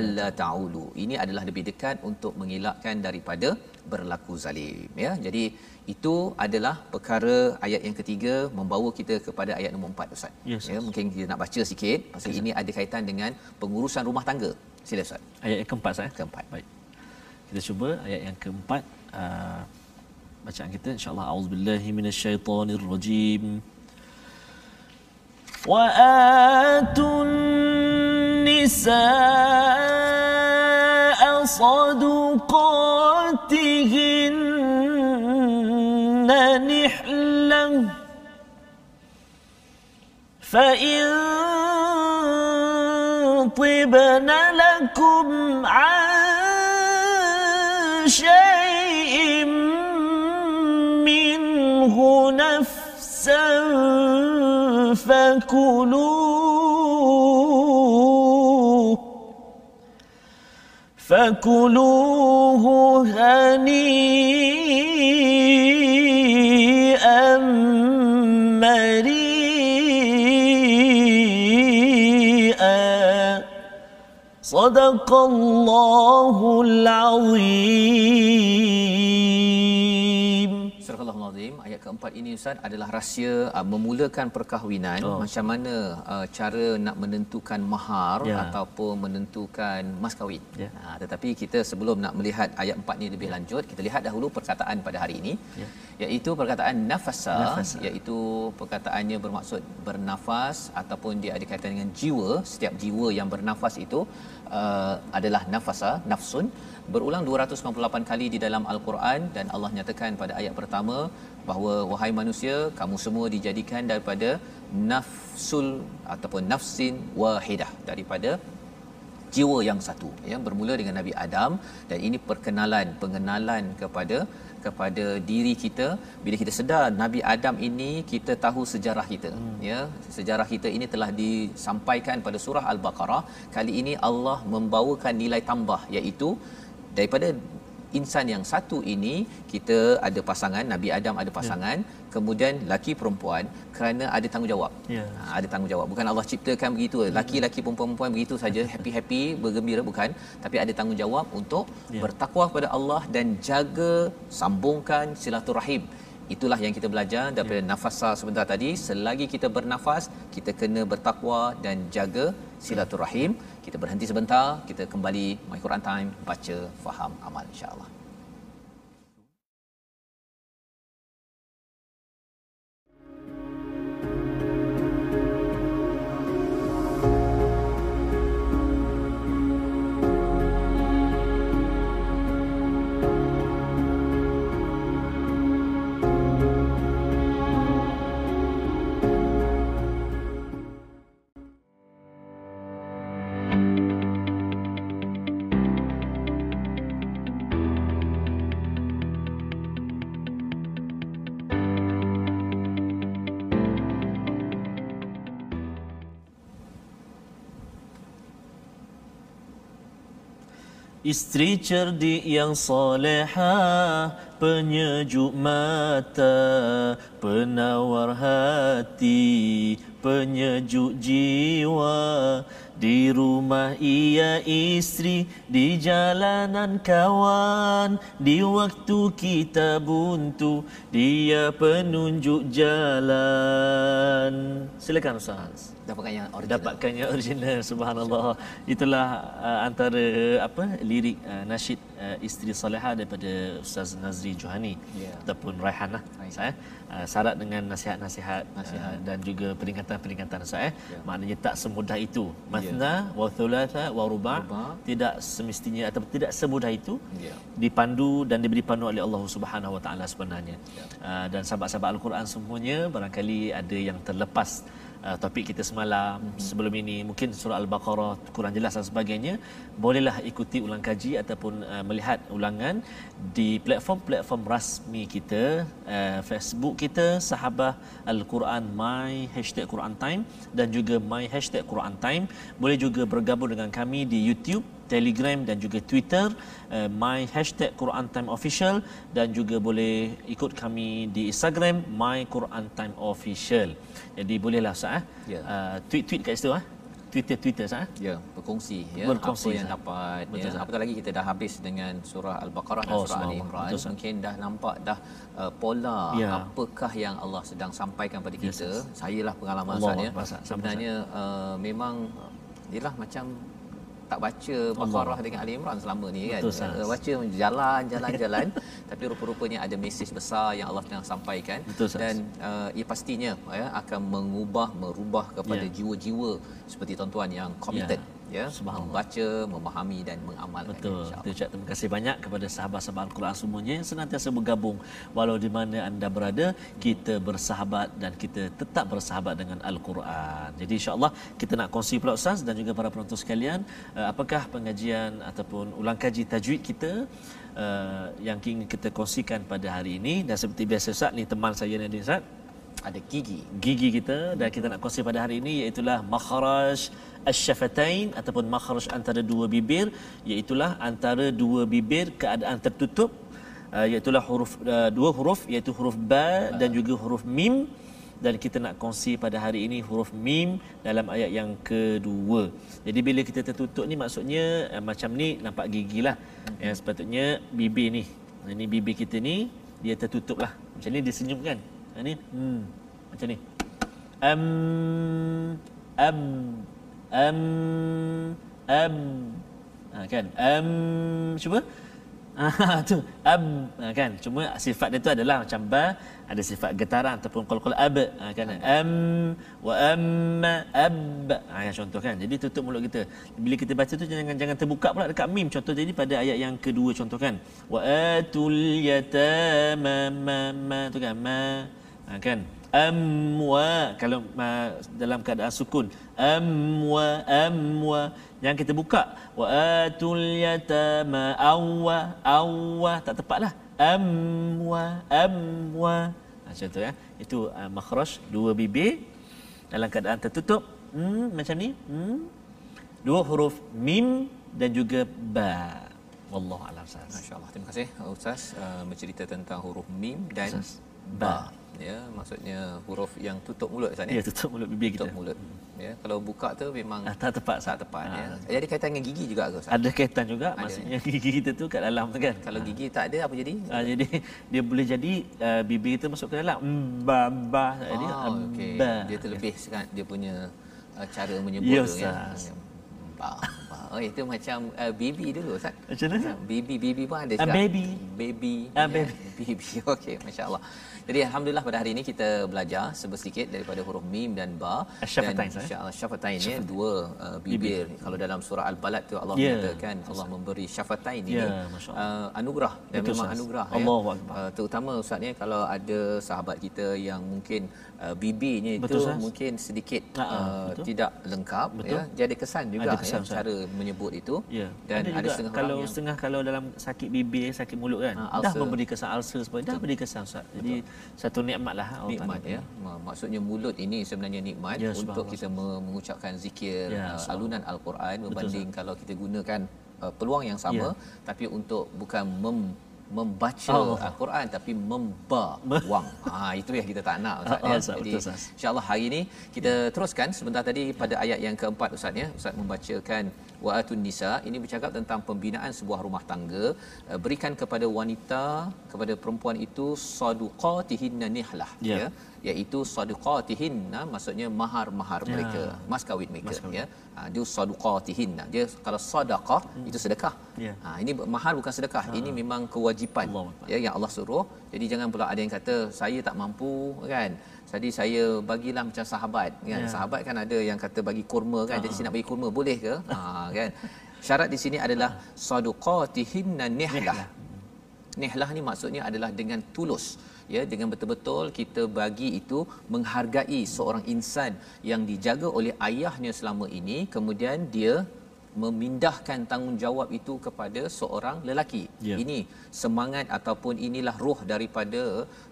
alla ta'ulu. Ini adalah lebih dekat untuk mengelakkan daripada berlaku zalim ya. Jadi itu adalah perkara ayat yang ketiga membawa kita kepada ayat nombor 4 ustaz. Yes, ya mungkin kita nak baca sikit. Pasal ini ada kaitan dengan pengurusan rumah tangga. Sila ustaz. Ayat yang keempat saya. Keempat. Baik. Kita cuba ayat yang keempat uh, bacaan kita. Insyaallah auzubillahi minasyaitonirrajim. Atun nisaa sadaqatihinna nihlah فإن طبن لكم عن شيء منه نفسا فكلوه فكلوه هنيئا مريئا. صدق الله العظيم. Keempat ini Ustaz adalah rahsia uh, memulakan perkahwinan oh. macam mana uh, cara nak menentukan mahar Ya. ataupun menentukan mas kahwin. Ya. Ha, tetapi kita sebelum nak melihat ayat empat ni lebih lanjut kita lihat dahulu perkataan pada hari ini Ya. iaitu perkataan nafasa, Nafasa. iaitu perkataannya bermaksud bernafas ataupun dia ada kaitan dengan jiwa setiap jiwa yang bernafas itu uh, adalah nafasa nafsun berulang 298 kali di dalam al-Quran dan Allah nyatakan pada ayat pertama bahawa wahai manusia kamu semua dijadikan daripada nafsul ataupun nafsin wahidah daripada jiwa yang satu. Ya bermula dengan Nabi Adam. Dan ini perkenalan pengenalan kepada kepada diri kita. Bila kita sedar Nabi Adam ini kita tahu sejarah kita. Hmm. ya sejarah kita ini telah disampaikan pada surah al-baqarah. Kali ini Allah membawakan nilai tambah iaitu daripada insan yang satu ini kita ada pasangan Nabi Adam ada pasangan ya. kemudian laki perempuan kerana ada tanggungjawab Ya. Ha, ada tanggungjawab bukan Allah ciptakan begitu laki-laki perempuan-perempuan begitu saja happy-happy bergembira bukan tapi ada tanggungjawab untuk Ya. bertakwa kepada Allah dan jaga sambungkan silaturahim itulah yang kita belajar daripada ya. nafasa sebentar tadi. Selagi kita bernafas kita kena bertakwa dan jaga silaturahim. Kita berhenti sebentar kita kembali my Quran time baca faham amal insyaallah Isteri cerdik yang soleha Penyejuk mata Penawar hati Penyejuk jiwa. Di rumah ia isteri Di jalanan kawan. Di waktu kita buntu Dia penunjuk jalan. Silakan Ustaz dapatkan yang original dapatkan yang original subhanallah itulah uh, antara apa lirik uh, nasyid uh, isteri soleha daripada Ustaz Nazri Johani Ya. ataupun Raihan lah saya uh, syarat dengan nasihat-nasihat Nasihat. uh, dan juga peringatan-peringatan saya Ya. maknanya tak semudah itu masna wa thulatha wa ruba Ruba'. tidak semestinya atau tidak semudah itu Ya. dipandu dan diberi pandu oleh Allah Subhanahu Wa Taala sebenarnya. Ya. Uh, dan sahabat-sahabat Al-Quran semuanya barangkali ada yang terlepas uh, topik kita semalam mm-hmm. sebelum ini mungkin surah Al-Baqarah kurang jelas dan sebagainya bolehlah ikuti ulang kaji ataupun uh, melihat ulangan di platform-platform rasmi kita uh, Facebook kita sahabah Al-Quran my hashtag Quran Time dan juga my hashtag Quran Time boleh juga bergabung dengan kami di YouTube Telegram dan juga Twitter uh, my hashtag Quran Time Official dan juga boleh ikut kami di Instagram my Quran Time Official. Jadi bolehlah Ustaz eh. Ya. Uh, tweet-tweet kat situ ah. Twitter Twitter Ustaz. eh. Ya, berkongsi ya Berkongsi, apa yang Ustaz. dapat Betul, ya. Apatah lagi kita dah habis dengan surah Al-Baqarah dan Oh, surah Ali. Imran. Betul. Mungkin dah nampak dah uh, pola Ya. apakah yang Allah sedang sampaikan pada Ya, kita. Sayalah pengalaman ya. Akbar, Ustaz. Sama, Sebenarnya uh, memang yalah macam tak baca Baqarah dengan Ali Imran selama ni kan. Betul. Uh, baca jalan jalan jalan tapi rupa-rupanya ada mesej besar yang Allah sedang sampaikan Betul, dan uh, ia pastinya ya akan mengubah merubah kepada Ya. jiwa-jiwa seperti tuan-tuan yang committed ya, membaca, memahami dan mengamalkan Betul. Kita ucap terima kasih banyak kepada sahabat-sahabat Al-Quran semuanya yang senantiasa bergabung. Walau di mana anda berada kita bersahabat dan kita tetap bersahabat dengan Al-Quran. Jadi insya-Allah kita nak kongsi pula Ustaz dan juga para penonton sekalian uh, apakah pengajian ataupun ulang kaji tajwid kita uh, yang ingin kita kongsikan pada hari ini? Dan seperti biasa Ustaz ni teman saya Nadine Ustaz. Ada gigi. Gigi kita. Dan kita nak kongsi pada hari ini iaitu makhraj asy-syafatain ataupun makhraj antara dua bibir iaitu antara dua bibir keadaan tertutup uh, iaitu huruf uh, dua huruf iaitu huruf ba dan juga huruf mim dan kita nak kongsi pada hari ini huruf mim dalam ayat yang kedua. Jadi bila kita tertutup ni maksudnya uh, macam ni nampak gigi lah. Hmm. Yang sepatutnya bibir ni. Ini bibir kita ni dia tertutup lah. Macam ni dia senyum kan. Ini hmm. macam ni. Am am am am ha, kan? Am cuba? Ah tu. Ab ah, kan? Cuma sifat dia tu adalah macam ba ada sifat getaran ataupun qalqal ab. Ah, kan? Am wa am ab ah ya, contoh kan? Jadi tutup mulut kita. Bila kita baca tu jangan jangan terbuka pula dekat mim. Contoh jadi pada ayat yang kedua contoh kan? Wa atul yatama ma ma tu kan? Ma ah, kan? Amwa kalau ma, dalam keadaan sukun. Amwa amwa yang kita buka. Wa atul yatama awwa. Awwa tak tepatlah. Amwa amwa macam tu ya. Itu uh, makhraj dua bibir dalam keadaan tertutup. Hmm, macam ni. Hmm. dua huruf mim dan juga ba. Wallahu alam masyaallah terima kasih ustaz uh, bercerita tentang huruf mim dan ustaz. ba ya maksudnya huruf yang tutup mulut Ustaz ya? Tutup mulut bibir kita. Tutup mulut. Ya kalau buka tu memang ah, tak tepat tak tepat ah. ya jadi kaitan dengan gigi juga ke Ustaz? Ada kaitan juga ada. maksudnya gigi kita tu kat dalam tu kan? Kalau gigi tak ada apa jadi? Ah, jadi dia boleh jadi uh, bibir kita masuk ke dalam. Ba ba. Jadi oh, okay. dia terlebih sangat dia punya uh, cara menyebut ya, tu ya. Ba Oh itu macam uh, baby dulu Ustaz. Macam mana? Baby baby pun ada. A baby. Baby. A baby. baby. Okey, masya-Allah. Jadi alhamdulillah pada hari ini kita belajar sedikit daripada huruf mim dan ba dan insya-Allah syafatain ya dua uh, bibir. bibir. Kalau dalam surah al-balad tu Allah yeah. menyatakan Allah memberi syafatain ini yeah, uh, anugerah dan Betul, memang sahas. anugerah Allah ya. Uh, terutama ustaz ni kalau ada sahabat kita yang mungkin uh, bibirnya itu Betul, mungkin sedikit uh, tidak lengkap ya. Betul. ya. Ada kesan juga ada kesan, ya cara menyebut itu yeah. dan ada, ada setengah kalau yang... setengah kalau dalam sakit bibir sakit mulut kan uh, dah memberi kesan ulcer sebab dah beri kesan ustaz. Jadi satu nikmat lah nikmat ya maksudnya mulut ini sebenarnya nikmat ya, untuk kita mengucapkan zikir ya, uh, alunan al-Quran berbanding Betul, kalau kita gunakan uh, peluang yang sama ya. tapi untuk bukan mem membaca oh. al-Quran tapi memba wang. Ha itu yang kita tak nak ustaz ya. Jadi insya-Allah hari ini kita teruskan sebentar tadi pada ayat yang keempat ustaz ya. Ustaz membacakan waatun nisa ini bercakap tentang pembinaan sebuah rumah tangga eh, berikan kepada wanita kepada perempuan itu saduqatihinna nihlah yeah. ya iaitu saduqatihinna maksudnya mahar-mahar yeah. mereka mas kahwin mereka mas kahwin. ya ha, dia saduqatihinna dia kalau sedekah hmm. itu sedekah yeah. ha, ini mahar bukan sedekah ha. ini memang kewajipan Allah. ya yang Allah suruh jadi jangan pula ada yang kata saya tak mampu kan jadi saya bagilah macam sahabat kan. Yeah. Sahabat kan ada yang kata bagi kurma kan. Uh-huh. Jadi saya nak bagi kurma boleh ke? ha kan. Syarat di sini adalah saduqatihinna nihlah. Nihlah ni maksudnya adalah dengan tulus ya dengan betul-betul kita bagi itu menghargai seorang insan yang dijaga oleh ayahnya selama ini kemudian dia memindahkan tanggungjawab itu kepada seorang lelaki. Yeah. Ini semangat ataupun inilah roh daripada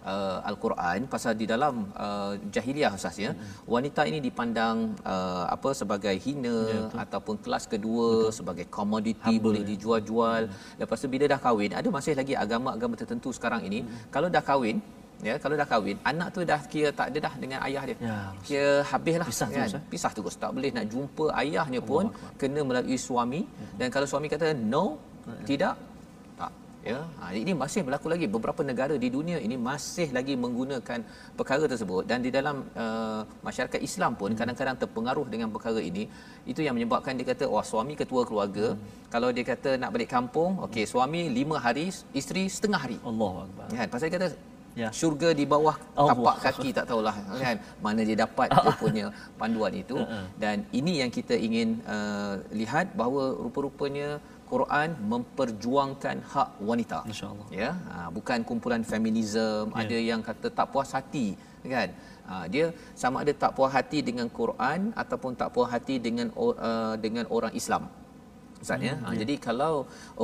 uh, al-Quran pasal di dalam uh, jahiliah asasnya mm-hmm. wanita ini dipandang uh, apa sebagai hina yeah, ya, ataupun kelas kedua betul. sebagai komoditi boleh ya. dijual-jual. Mm-hmm. Lepas tu bila dah kahwin ada masih lagi agama-agama tertentu sekarang ini mm-hmm. kalau dah kahwin ya kalau dah kahwin anak tu dah kira tak ada dah dengan ayah dia. Ya, kira habislah pisah kan? terus, eh? pisah terus. Tak boleh nak jumpa ayahnya pun Allah kena melalui suami. Hmm. dan kalau suami kata no hmm. tidak tak. Ya ha, ini masih berlaku lagi. Beberapa negara di dunia ini masih lagi menggunakan perkara tersebut. Dan di dalam uh, masyarakat Islam pun hmm. kadang-kadang terpengaruh dengan perkara ini. Itu yang menyebabkan dia kata wah suami ketua keluarga. Hmm. kalau dia kata nak balik kampung okey suami lima hari isteri setengah hari. Allahuakbar kan? Pasal dia kata ya. syurga di bawah Allah. tapak kaki tak tahulah kan mana dia dapat dia punya panduan itu uh-uh. dan ini yang kita ingin uh, lihat bahawa rupa-rupanya Quran memperjuangkan hak wanita insyaallah ya uh, bukan kumpulan feminisme ya. ada yang kata tak puas hati kan uh, dia sama ada tak puas hati dengan Quran ataupun tak puas hati dengan uh, dengan orang Islam Ustaz ya. Ha, jadi kalau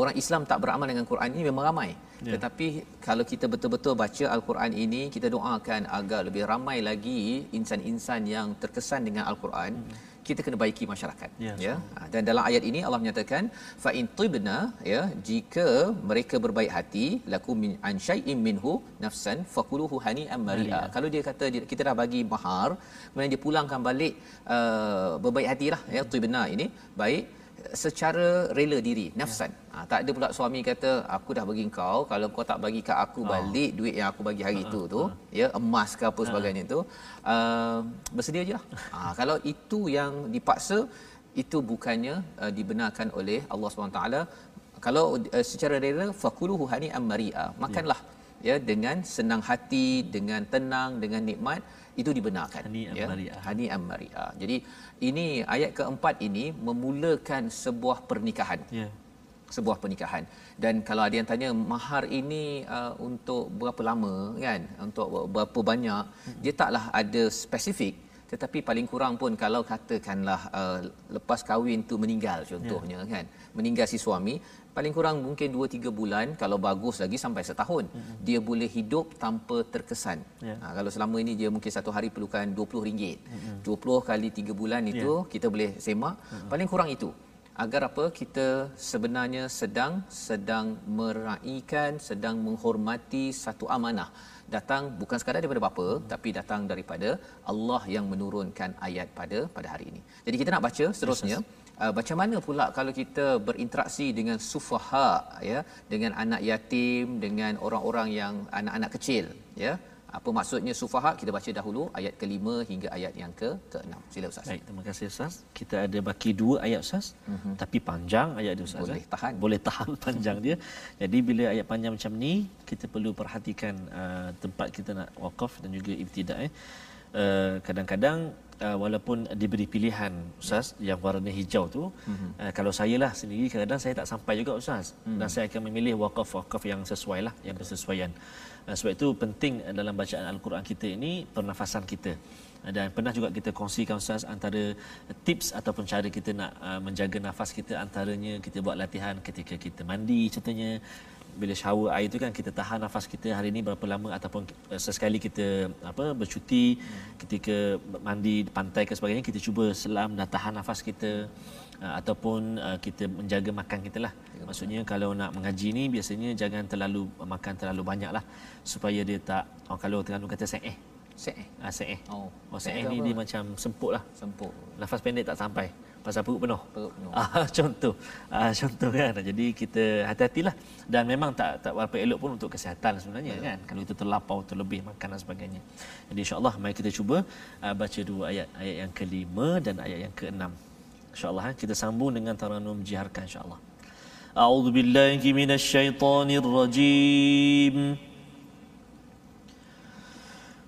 orang Islam tak beramal dengan Quran ini memang ramai. Yeah. Tetapi kalau kita betul-betul baca Al-Quran ini, kita doakan agar lebih ramai lagi insan-insan yang terkesan dengan Al-Quran. Hmm kita kena baiki masyarakat ya, ya. Ha, dan dalam ayat ini Allah menyatakan fa in tibna ya jika mereka berbaik hati lakum min an syai'in minhu nafsan fakuluhu hani'an mari'a kalau dia kata kita dah bagi mahar kemudian dia pulangkan balik uh, berbaik hatilah ya tibna ini baik secara rela diri nafsan ya. ha, tak ada pula suami kata aku dah bagi kau kalau kau tak bagi kat aku oh. balik duit yang aku bagi hari uh, tu tu uh. ya emas ke apa sebagainya tu uh, bersedia je lah ha, kalau itu yang dipaksa itu bukannya uh, dibenarkan oleh Allah SWT kalau uh, secara rela fakuluhu hani amari'a makanlah ya. ya dengan senang hati dengan tenang dengan nikmat itu dibenarkan hani ya. Hani amaria jadi ini ayat keempat ini memulakan sebuah pernikahan. Ya. Sebuah pernikahan. Dan kalau ada yang tanya mahar ini uh, untuk berapa lama? kan? Untuk berapa banyak? Hmm. dia taklah ada spesifik. Tetapi paling kurang pun kalau katakanlah uh, lepas kahwin tu meninggal contohnya yeah. kan? Meninggal si suami paling kurang mungkin 2 3 bulan kalau bagus lagi sampai setahun mm-hmm. dia boleh hidup tanpa terkesan yeah. ha, kalau selama ini dia mungkin satu hari perlukan 20 ringgit mm-hmm. 20 kali 3 bulan itu yeah. kita boleh semak mm-hmm. paling kurang itu agar apa kita sebenarnya sedang sedang meraihkan sedang menghormati satu amanah datang bukan sekadar daripada bapa hmm. tapi datang daripada Allah yang menurunkan ayat pada pada hari ini. Jadi kita nak baca seterusnya yes, Uh, macam mana pula kalau kita berinteraksi dengan sufaha ya dengan anak yatim dengan orang-orang yang anak-anak kecil ya? Apa maksudnya sufaha? Kita baca dahulu ayat kelima hingga ayat yang ke keenam. Sila ustaz. Baik terima kasih ustaz. Kita ada baki dua ayat ustaz. Mm-hmm. tapi panjang ayat dia ustaz boleh tahan. Boleh tahan panjang dia. Jadi bila ayat panjang macam ni kita perlu perhatikan uh, tempat kita nak waqaf dan juga ibtidak eh uh, kadang-kadang uh, walaupun diberi pilihan ustaz yang warna hijau tu mm-hmm. uh, kalau saya lah sendiri kadang-kadang saya tak sampai juga ustaz mm-hmm. dan saya akan memilih wakaf-wakaf yang sesuai lah yang bersesuaian uh, sebab itu penting dalam bacaan al-Quran kita ini pernafasan kita dan pernah juga kita kongsikan ustaz antara tips ataupun cara kita nak uh, menjaga nafas kita antaranya kita buat latihan ketika kita mandi contohnya bila shower air tu kan kita tahan nafas kita hari ini berapa lama ataupun uh, sesekali kita apa bercuti hmm. ketika mandi pantai ke sebagainya kita cuba selam dan tahan nafas kita uh, ataupun uh, kita menjaga makan kita lah. Ya, maksudnya betul. kalau nak mengaji ni biasanya jangan terlalu makan terlalu banyak lah. Supaya dia tak oh, kalau Terengganu kata sek eh sek eh ah, sek eh oh, oh sek eh ni dia macam semput lah. Semput nafas pendek tak sampai pasal perut penuh. Perut penuh. Ah, contoh. Ah, contoh kan. Jadi kita hati-hatilah dan memang tak tak berapa elok pun untuk kesihatan sebenarnya Betul. kan. Kalau itu terlapau terlebih makan dan sebagainya. Jadi insya-Allah mari kita cuba uh, baca dua ayat ayat yang kelima dan ayat yang keenam. Insya-Allah eh, kita sambung dengan taranum jiharkan insya-Allah. A'udzu billahi minasyaitonir rajim.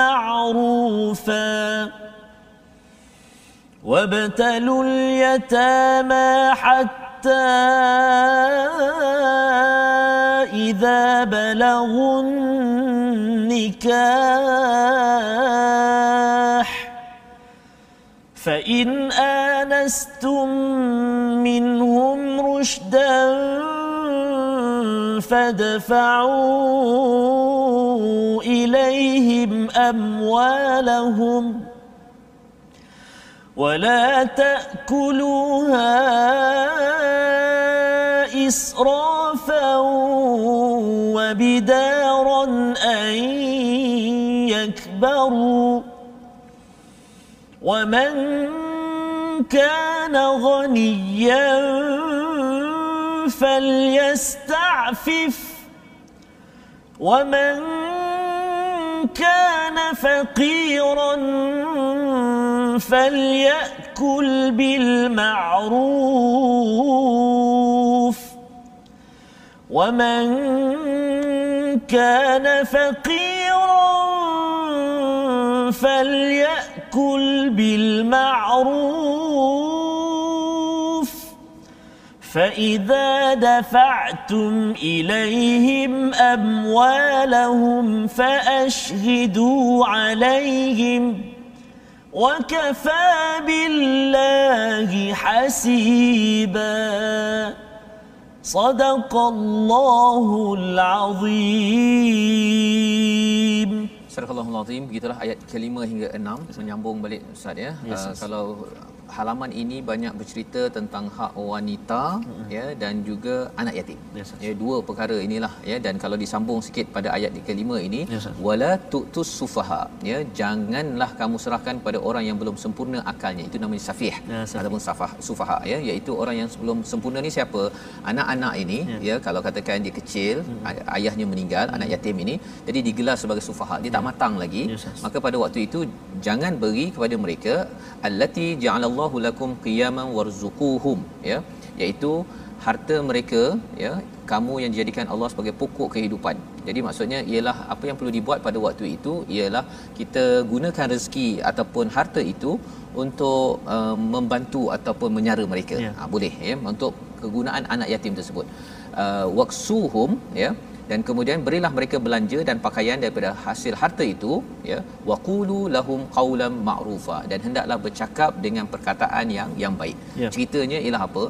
معروفا. وابتلوا اليتامى حتى إذا بلغوا النكاح. فإن آنستم منهم رشدا فادفعوا إليهم أموالهم ولا تأكلوها إسرافا وبدارا أن يكبروا ومن كان غنيا فليستعفف. ومن كان فقيرا فليأكل بالمعروف. ومن كان فقيرا فليأكل بالمعروف. فإذا دفعتم إليهم أموالهم فأشهدوا عليهم وكفى بالله حسيبا صدق الله العظيم Surah Al-Azim begitulah ayat kelima hingga enam menyambung balik ustaz ya. Yes, uh, yes. kalau halaman ini banyak bercerita tentang hak wanita mm-hmm. ya dan juga anak yatim. Yes, yes. Ya dua perkara inilah ya dan kalau disambung sikit pada ayat di kelima ini Yes, yes. wala tu'tus sufaha ya janganlah kamu serahkan pada orang yang belum sempurna akalnya itu namanya safih safih. ataupun safah sufaha ya iaitu orang yang belum sempurna ni siapa anak-anak ini Ya. ya kalau katakan dia kecil ay- ayahnya meninggal anak yatim ini jadi digelar sebagai sufaha dia tak matang lagi Yes, yes. maka pada waktu itu jangan beri kepada mereka allati ja'alallahu lakum qiyaman warzuquhum ya iaitu harta mereka ya kamu yang dijadikan Allah sebagai pokok kehidupan. Jadi maksudnya ialah apa yang perlu dibuat pada waktu itu ialah kita gunakan rezeki ataupun harta itu untuk uh, membantu ataupun menyara mereka. Ya. Ha, boleh ya untuk kegunaan anak yatim tersebut. Uh, waqsuhum ya dan kemudian berilah mereka belanja dan pakaian daripada hasil harta itu ya waqulu lahum qawlan ma'rufa dan hendaklah bercakap dengan perkataan yang yang baik. Ya. Ceritanya ialah apa?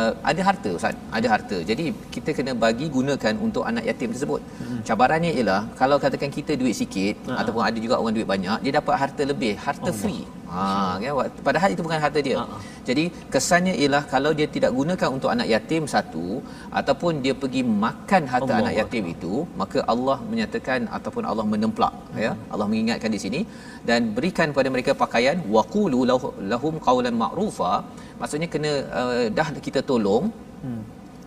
Uh, ada harta ustaz, ada harta. Jadi kita kena bagi gunakan untuk anak yatim tersebut. Hmm. Cabarannya ialah kalau katakan kita duit sikit Ha. ataupun ada juga orang duit banyak, dia dapat harta lebih, harta Allah. free. Ha kan padahal itu bukan harta dia. Ha, ha. Jadi kesannya ialah kalau dia tidak gunakan untuk anak yatim satu ataupun dia pergi makan harta Allah anak yatim itu maka Allah menyatakan ataupun Allah menemplak ya Allah mengingatkan di sini dan berikan pada mereka pakaian waqulu lahu- lahum qawlan ma'rufa maksudnya kena uh, dah kita tolong Hmm.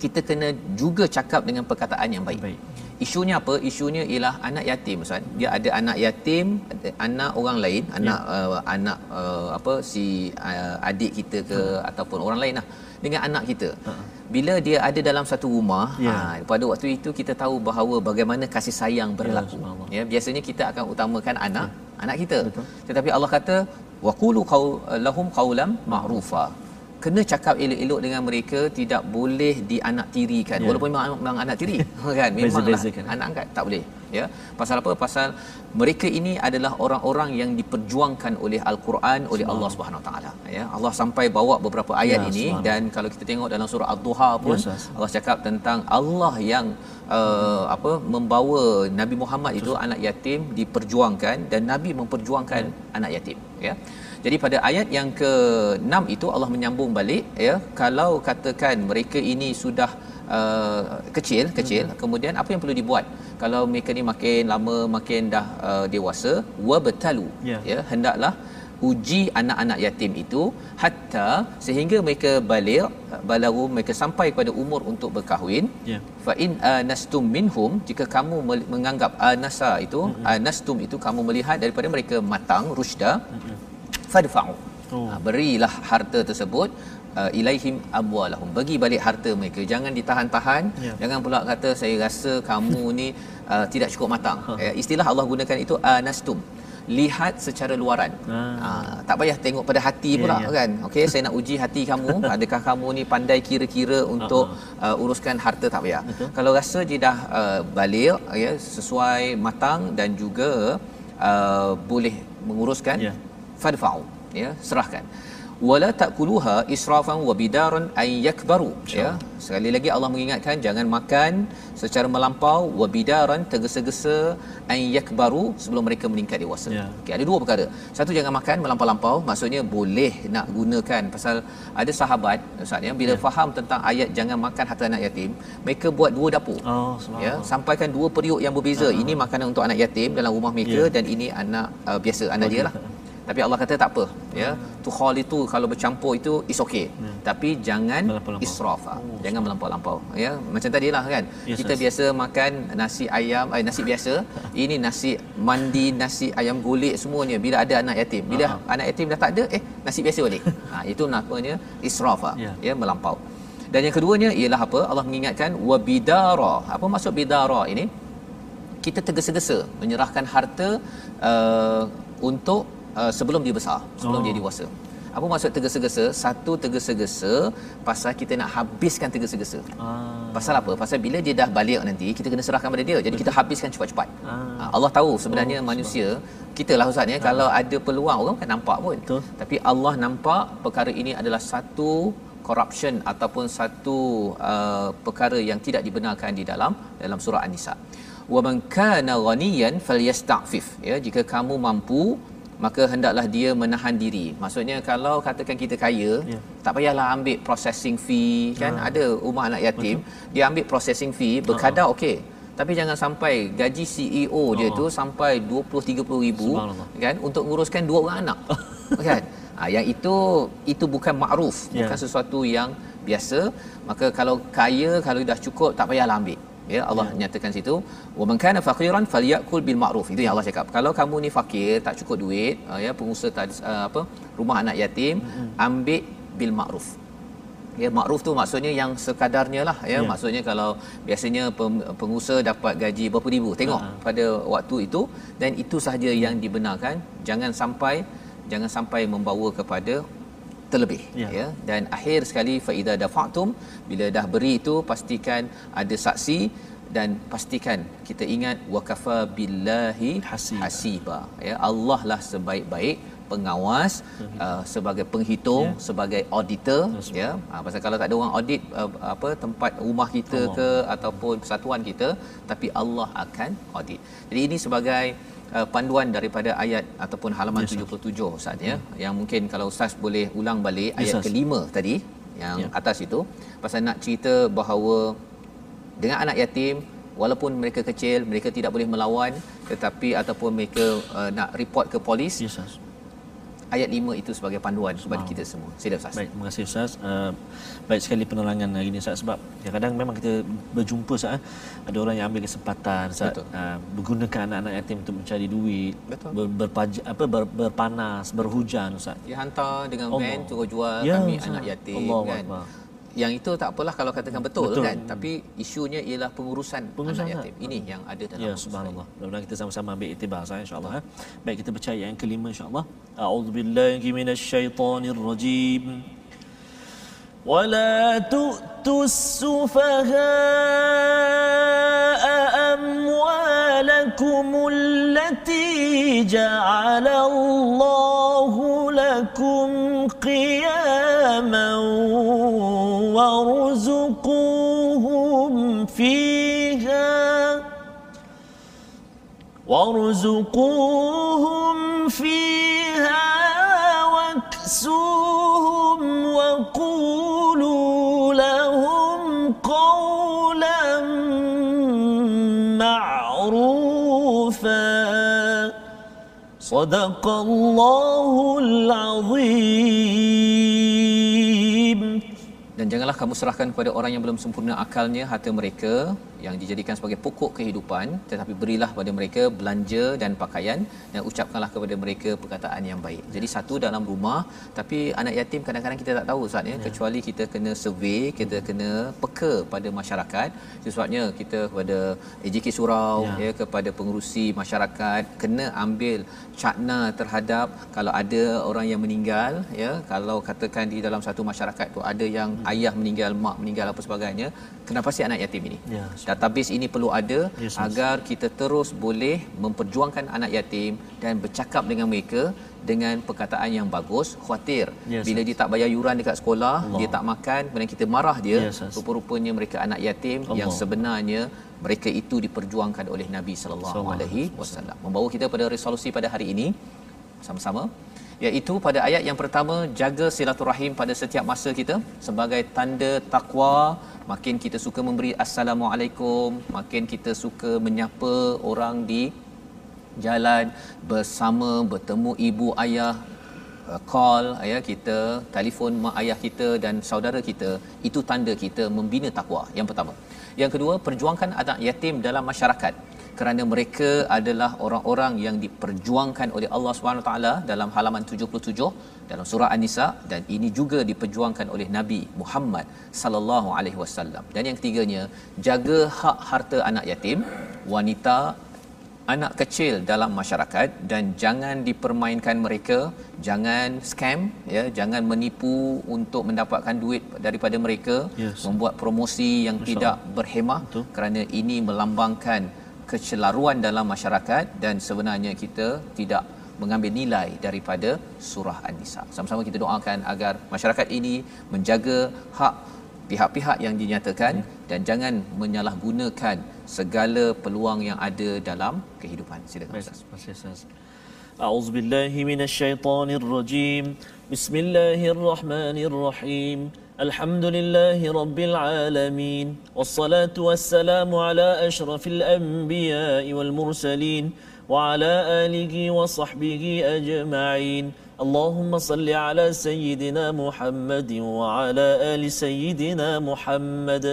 kita kena juga cakap dengan perkataan yang baik. Baik. Isunya apa? Isunya ialah anak yatim Ustaz. Dia ada anak yatim, ada anak orang lain, anak Ya. uh, anak uh, apa si uh, adik kita ke ataupun orang lain lah dengan anak kita. Ha. Bila dia ada dalam satu rumah, Ya. ha, pada waktu itu kita tahu bahawa bagaimana kasih sayang berlaku. subhanallah. Ya, biasanya kita akan utamakan anak anak kita. Betul. Tetapi Allah kata waqulu qaw lahum qawlan ma'rufa. Kena cakap elok-elok dengan mereka tidak boleh dianak tirikan Ya. walaupun memang, memang anak tiri. Kan? Memanglah anak angkat tak boleh ya. Pasal apa? Pasal mereka ini adalah orang-orang yang diperjuangkan oleh al-Quran oleh Allah Subhanahu Taala ya. Allah sampai bawa beberapa ayat Ya, ini dan kalau kita tengok dalam surah ad-duha pun Yes, yes. Allah cakap tentang Allah yang uh, apa membawa Nabi Muhammad itu anak yatim diperjuangkan dan Nabi memperjuangkan anak yatim ya jadi pada ayat yang ke-6 itu Allah menyambung balik ya kalau katakan mereka ini sudah uh, kecil kecil Hmm. kemudian apa yang perlu dibuat kalau mereka ni makin lama makin dah uh, dewasa wabtalu Ya. ya hendaklah uji anak-anak yatim itu hatta sehingga mereka balik balagu mereka sampai pada umur untuk berkahwin Ya. fa in anastum minhum jika kamu menganggap anasa itu Hmm. mm-hmm. anastum itu kamu melihat daripada mereka matang rusda mm-hmm. Fadfa'u Oh. oh. berilah harta tersebut uh, ilaihim amwalahum bagi balik harta mereka jangan ditahan-tahan Ya. jangan pula kata saya rasa kamu ni uh, tidak cukup matang eh, istilah Allah gunakan itu anastum lihat secara luaran Ah. ah, tak payah tengok pada hati Ya, pula ya. kan okey saya nak uji hati kamu adakah kamu ni pandai kira-kira untuk uh, uruskan harta tak payah Betul. kalau rasa dia dah uh, balik ya sesuai matang dan juga uh, boleh menguruskan Ya. Fadfa'u ya serahkan. Wala takuluha israfan wa bidaran ay yakbaru ya. Sekali lagi Allah mengingatkan jangan makan secara melampau wa bidaran tergesa-gesa ay yakbaru sebelum mereka meningkat dewasa. Ya. okey ada dua perkara. Satu jangan makan melampau-lampau maksudnya boleh nak gunakan. Pasal ada sahabat ustaz ya bila Ya. faham tentang ayat jangan makan harta anak yatim mereka buat dua dapur. Oh, ya sampaikan dua periuk yang berbeza. Uh-huh. ini makanan untuk anak yatim dalam rumah mereka Ya. dan ini anak uh, biasa. Anak dia lah tapi Allah kata tak apa ya tu khal itu kalau bercampur itu is okay Ya. tapi jangan israf ah. jangan melampau-lampau ya macam tadilah kan Yes, kita yes. biasa makan nasi ayam eh, nasi biasa ini nasi mandi nasi ayam golek semuanya bila ada anak yatim bila Ah. anak yatim dah tak ada eh nasi biasa balik ha itu namanya israf ah. Ya. ya melampau Dan yang keduanya ialah apa? Allah mengingatkan wabidara. Apa maksud bidara ini? Kita tergesa-gesa menyerahkan harta uh, untuk uh, sebelum dia besar, sebelum Oh. dia dewasa. Apa maksud tergesa-gesa? Satu tergesa-gesa pasal kita nak habiskan tergesa-gesa. Ah. Pasal apa? Pasal bila dia dah balik nanti, kita kena serahkan pada dia. Jadi kita habiskan cepat-cepat. Ah. Ah, Allah tahu sebenarnya oh, manusia, kita lah Ustaz ya, kalau ada peluang orang kan nampak pun. Betul. Tapi Allah nampak perkara ini adalah satu corruption ataupun satu uh, perkara yang tidak dibenarkan di dalam dalam surah An-Nisa. Wa man kana ghaniyan falyasta'fif. Ya, jika kamu mampu maka hendaklah dia menahan diri. Maksudnya kalau katakan kita kaya, Ya. tak payahlah ambil processing fee kan ada rumah anak yatim, dia ambil processing fee berkadar okey. Tapi jangan sampai gaji CEO dia Oh. tu sampai 20 30 ribu kan untuk nguruskan dua orang anak. kan? Ha, yang itu itu bukan makruf, Ya. bukan sesuatu yang biasa. Maka kalau kaya kalau dah cukup tak payahlah ambil. Ya Allah ya. nyatakan situ. Wa man kana faqiran falyakul bil ma'ruf. Itu yang Allah cakap. Kalau kamu ni fakir tak cukup duit uh, ya pengusaha tak uh, apa rumah anak yatim ambil bil ma'ruf. Ya makruf tu maksudnya yang sekadarnya lah ya. Ya. maksudnya kalau biasanya pengusaha dapat gaji berapa ribu tengok Ha. pada waktu itu dan itu sahaja yang dibenarkan. Jangan sampai jangan sampai membawa kepada terlebih Ya. ya dan akhir sekali fa idza dafa'tum bila dah beri itu pastikan ada saksi dan pastikan kita ingat wakafa billahi Hasiba. hasiba ya Allah lah sebaik-baik pengawas uh, sebagai penghitung Ya. sebagai auditor Yes, ya ha, pasal kalau tak ada orang audit uh, apa tempat rumah kita Allah. ke ataupun persatuan kita tapi Allah akan audit jadi ini sebagai uh, panduan daripada ayat ataupun halaman Yes, yes, 77 Ustaz ya yang mungkin kalau ustaz boleh ulang balik Yes, ayat Ustaz. kelima tadi yang Ya. atas itu pasal nak cerita bahawa dengan anak yatim walaupun mereka kecil mereka tidak boleh melawan tetapi ataupun mereka uh, nak report ke polis Ustaz. Ayat 5 itu sebagai panduan kepada kita semua sila ustaz Baik, terima kasih Ustaz. Uh, baik sekali penerangan hari ini Ustaz sebab kadang-kadang memang kita berjumpa Ustaz. eh. Ada orang yang ambil kesempatan Ustaz uh, menggunakan anak-anak yatim untuk mencari duit, Betul. ber, berpaj, apa ber, berpanas, berhujan Ustaz. dia hantar dengan Allah. van suruh jual Ya, kami Ustaz. anak yatim Allahu kan Akbar yang itu tak apalah kalau katakan betul, Betul. kan tapi isunya ialah pengurusan, Pengurusan anak anak. yatim ini yang ada dalam Ya buku subhanallah. Mudah-mudahan kita sama-sama ambil iktibar saya insya-Allah. eh. Baik kita baca ayat yang kelima insya-Allah. A'udzubillahi minasyaitonir rajim. ولا تؤتوا السفهاء أموالكم التي جعل الله وارزقوهم فيها واكسوهم وقولوا لهم قولا معروفا صدق الله العظيم Dan janganlah kamu serahkan kepada orang yang belum sempurna akalnya harta mereka yang dijadikan sebagai pokok kehidupan tetapi berilah pada mereka belanja dan pakaian dan ucapkanlah kepada mereka perkataan yang baik. Jadi satu dalam rumah tapi anak yatim kadang-kadang kita tak tahu Ustaz ya kecuali kita kena survey, kita kena peka pada masyarakat. Sebabnya kita kepada AJK Surau Ya. ya kepada pengurusi masyarakat kena ambil cakna terhadap kalau ada orang yang meninggal ya kalau katakan di dalam satu masyarakat tu ada yang ayah meninggal mak meninggal apa sebagainya kenapa si anak yatim ini Ya, database ini perlu ada Yes, yes. agar kita terus boleh memperjuangkan anak yatim dan bercakap dengan mereka dengan perkataan yang bagus khawatir Yes, bila yes. dia tak bayar yuran dekat sekolah Allah. dia tak makan kemudian kita marah dia Yes, yes. rupa-rupanya mereka anak yatim Allah. yang sebenarnya mereka itu diperjuangkan oleh Nabi Sallallahu alaihi wasallam. Membawa kita pada resolusi pada hari ini sama-sama iaitu pada ayat yang pertama jaga silaturahim pada setiap masa kita sebagai tanda takwa. Makin kita suka memberi assalamualaikum makin kita suka menyapa orang di jalan bersama bertemu ibu ayah uh, call ya kita telefon mak ayah kita dan saudara kita itu tanda kita membina takwa yang pertama. Yang kedua perjuangkan anak yatim dalam masyarakat kerana mereka adalah orang-orang yang diperjuangkan oleh Allah Subhanahu taala dalam halaman 77 dalam surah An-Nisa dan ini juga diperjuangkan oleh Nabi Muhammad sallallahu alaihi wasallam. Dan yang ketiganya, jaga hak harta anak yatim, wanita, anak kecil dalam masyarakat dan jangan dipermainkan mereka, jangan scam ya, jangan menipu untuk mendapatkan duit daripada mereka, Yes. membuat promosi yang Masya tidak berhemah Betul. kerana ini melambangkan kecelaruan dalam masyarakat dan sebenarnya kita tidak mengambil nilai daripada surah An-Nisa. Sama-sama kita doakan agar masyarakat ini menjaga hak pihak-pihak yang dinyatakan hmm. dan jangan menyalahgunakan segala peluang yang ada dalam kehidupan. Silakan Ustaz. Baik, Ustaz. A'udzubillahi minasyaitonirrajim. بسم الله الرحمن الرحيم الحمد لله رب العالمين والصلاة والسلام على أشرف الأنبياء والمرسلين وعلى آله وصحبه أجمعين اللهم صل على سيدنا محمد وعلى آل سيدنا محمد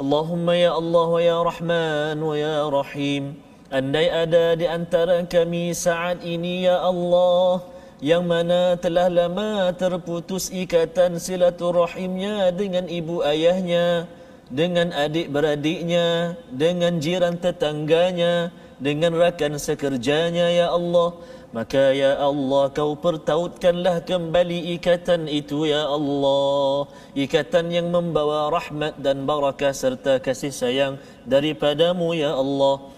اللهم Allah ya Rahman wa ya Rahim. Andai ada di antara kami saat ya Allah yang mana telah lama terputus ikatan silaturahimnya dengan ibu ayahnya dengan adik beradiknya dengan jiran tetangganya dengan rakan sekerjanya ya Allah. Maka ya Allah kau pertautkanlah kembali ikatan itu ya Allah. Ikatan yang membawa rahmat dan barakah serta kasih sayang daripadamu ya Allah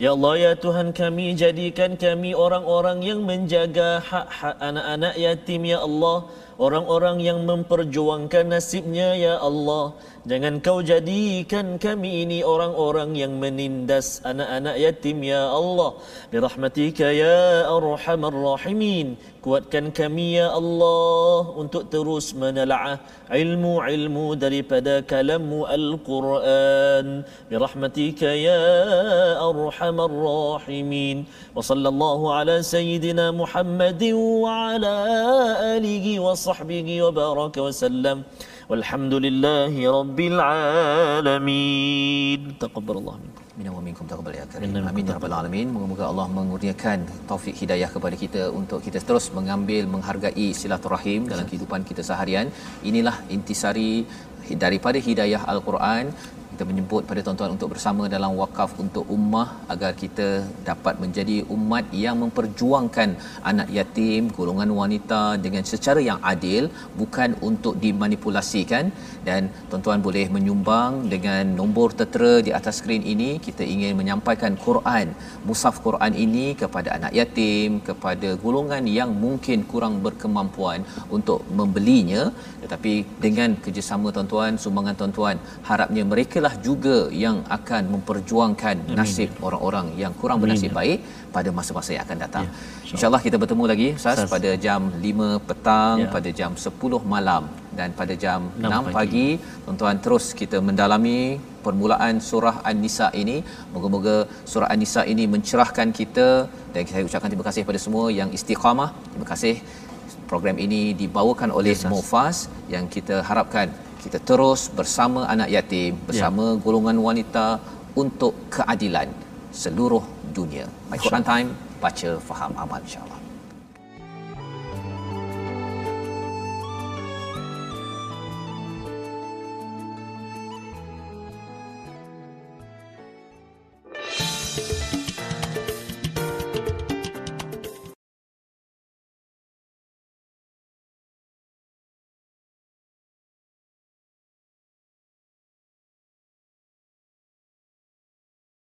Ya Allah ya Tuhan kami jadikan kami orang-orang yang menjaga hak-hak anak-anak yatim ya Allah. Orang-orang yang memperjuangkan nasibnya ya Allah. Jangan kau jadikan kami ini orang-orang yang menindas anak-anak yatim ya Allah. Birahmatika ya arhamar rahimin kuatkan kami ya Allah untuk terus menelaah ilmu-ilmu daripada kalammu Al-Quran. Birahmatika ya arhamar rahimin. Wa sallallahu ala sayyidina Muhammadin wa ala alihi wa sahbihi wa baraka wa sallam. Walhamdulillahi rabbil alamin. Taqabbalallah minkum Minna wa minkum taqabbal ya karim. Amin ya rabbal alamin. Moga-moga Allah mengurniakan taufik hidayah kepada kita untuk kita terus mengambil menghargai silaturahim dalam kehidupan kita seharian. Inilah intisari daripada hidayah al-Quran kita menyebut pada tuan-tuan untuk bersama dalam wakaf untuk ummah agar kita dapat menjadi umat yang memperjuangkan anak yatim, golongan wanita dengan secara yang adil bukan untuk dimanipulasikan. Dan tuan-tuan boleh menyumbang dengan nombor tertera di atas skrin ini kita ingin menyampaikan Quran mushaf Quran ini kepada anak yatim kepada golongan yang mungkin kurang berkemampuan untuk membelinya. Tetapi dengan kerjasama tuan-tuan sumbangan tuan-tuan harapnya mereka lah juga yang akan memperjuangkan Amin. nasib orang-orang yang kurang bernasib baik pada masa-masa yang akan datang. Ya, insya insyaallah kita bertemu lagi Ustaz Ustaz. pada jam 5 petang ya. pada jam 10 malam. Dan pada jam 6, 6 pagi. pagi tuan-tuan terus kita mendalami permulaan surah An-Nisa ini. Moga-moga surah An-Nisa ini mencerahkan kita. Dan saya ucapkan terima kasih kepada semua yang istiqamah. Terima kasih. Program ini dibawakan oleh yes, Mufas yang kita harapkan kita terus bersama anak yatim bersama ya. golongan wanita untuk keadilan seluruh dunia. My Quran Time baca faham amal insya-Allah.